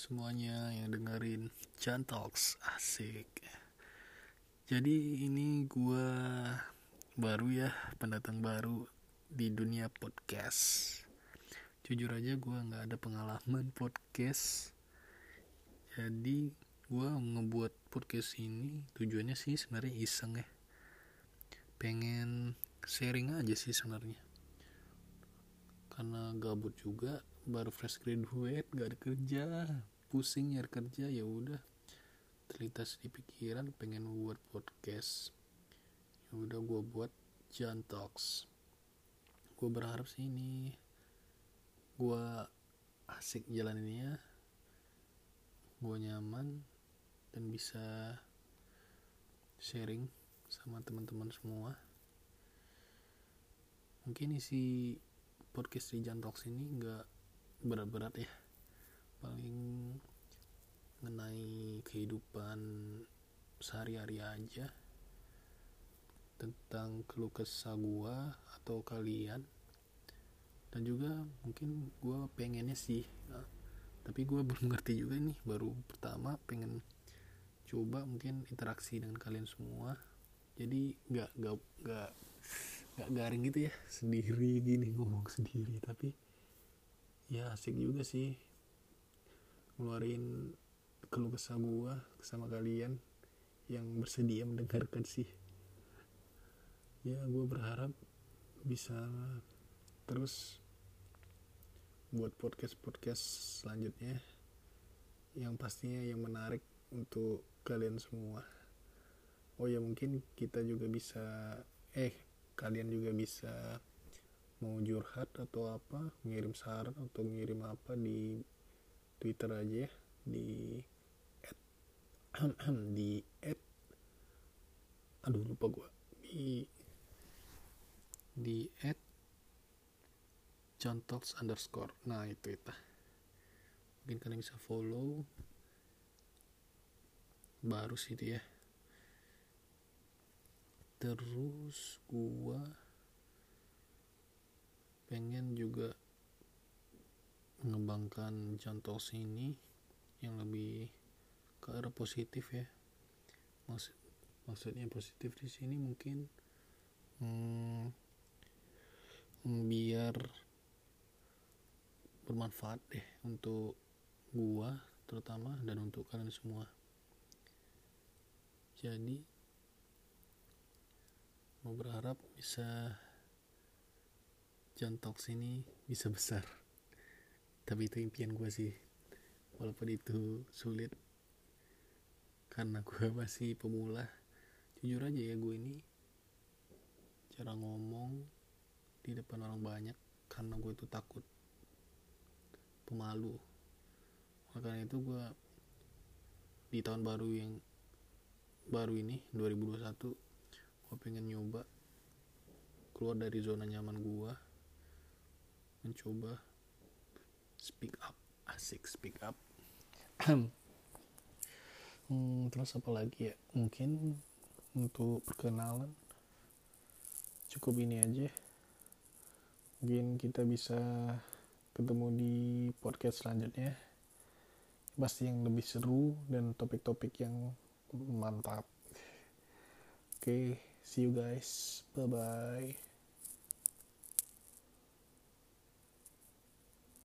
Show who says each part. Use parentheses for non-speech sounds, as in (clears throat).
Speaker 1: semuanya yang dengerin Chan Talks asik. Jadi ini gua baru ya pendatang baru di dunia podcast. Jujur aja gua nggak ada pengalaman podcast. Jadi gua ngebuat podcast ini tujuannya sih sebenarnya iseng ya. Pengen sharing aja sih sebenarnya. Karena gabut juga baru fresh graduate gak ada kerja pusing nyari kerja ya udah. Terlintas di pikiran pengen buat podcast. Ya udah gue buat Jan Talks. Gue berharap sih ini gue asik jalaninnya gue nyaman dan bisa sharing sama teman-teman semua. Mungkin isi podcast di Jan Talks ini enggak berat-berat ya. Paling mengenai kehidupan sehari-hari aja. Tentang keluh kesah gua atau kalian. Dan juga mungkin gua pengennya sih nah, tapi gua (laughs) belum ngerti juga nih. Baru pertama pengen coba mungkin interaksi dengan kalian semua. Jadi nggak nggak nggak nggak garing gitu ya. Sendiri gini ngomong sendiri. Tapi ya asik juga sih. Ngeluarin keluh kesah gua sama kalian yang bersedia mendengarkan sih. Ya gue berharap bisa terus buat podcast podcast selanjutnya. Yang pastinya yang menarik untuk kalian semua. Oh ya mungkin kita juga bisa eh kalian juga bisa mau curhat atau apa ngirim saran atau ngirim apa di Twitter aja ya di at, (clears throat) di at aduh lupa gua. Di di at underscore. Nah itu itu. Mungkin kalian bisa follow. Baru sih ya terus gua pengen juga mengembangkan contoh sini yang lebih ke arah positif ya. Maksud maksudnya positif di sini mungkin hmm, biar bermanfaat deh untuk gua terutama dan untuk kalian semua. Jadi mau berharap bisa Talks ini bisa besar. Tapi itu impian gue sih. Walaupun itu sulit. Karena gue (laughs) masih pemula. Jujur aja ya gue ini cara ngomong di depan orang banyak karena gue itu takut pemalu. Makanya itu gue di tahun baru yang baru ini 2021 gue pengen nyoba keluar dari zona nyaman gue mencoba. Speak up. Asik speak up. (clears throat) Hmm, terus apa lagi ya? Mungkin untuk perkenalan cukup ini aja. Mungkin kita bisa ketemu di podcast selanjutnya. Pasti yang lebih seru dan topik-topik yang mantap. Oke okay, see you guys. Bye bye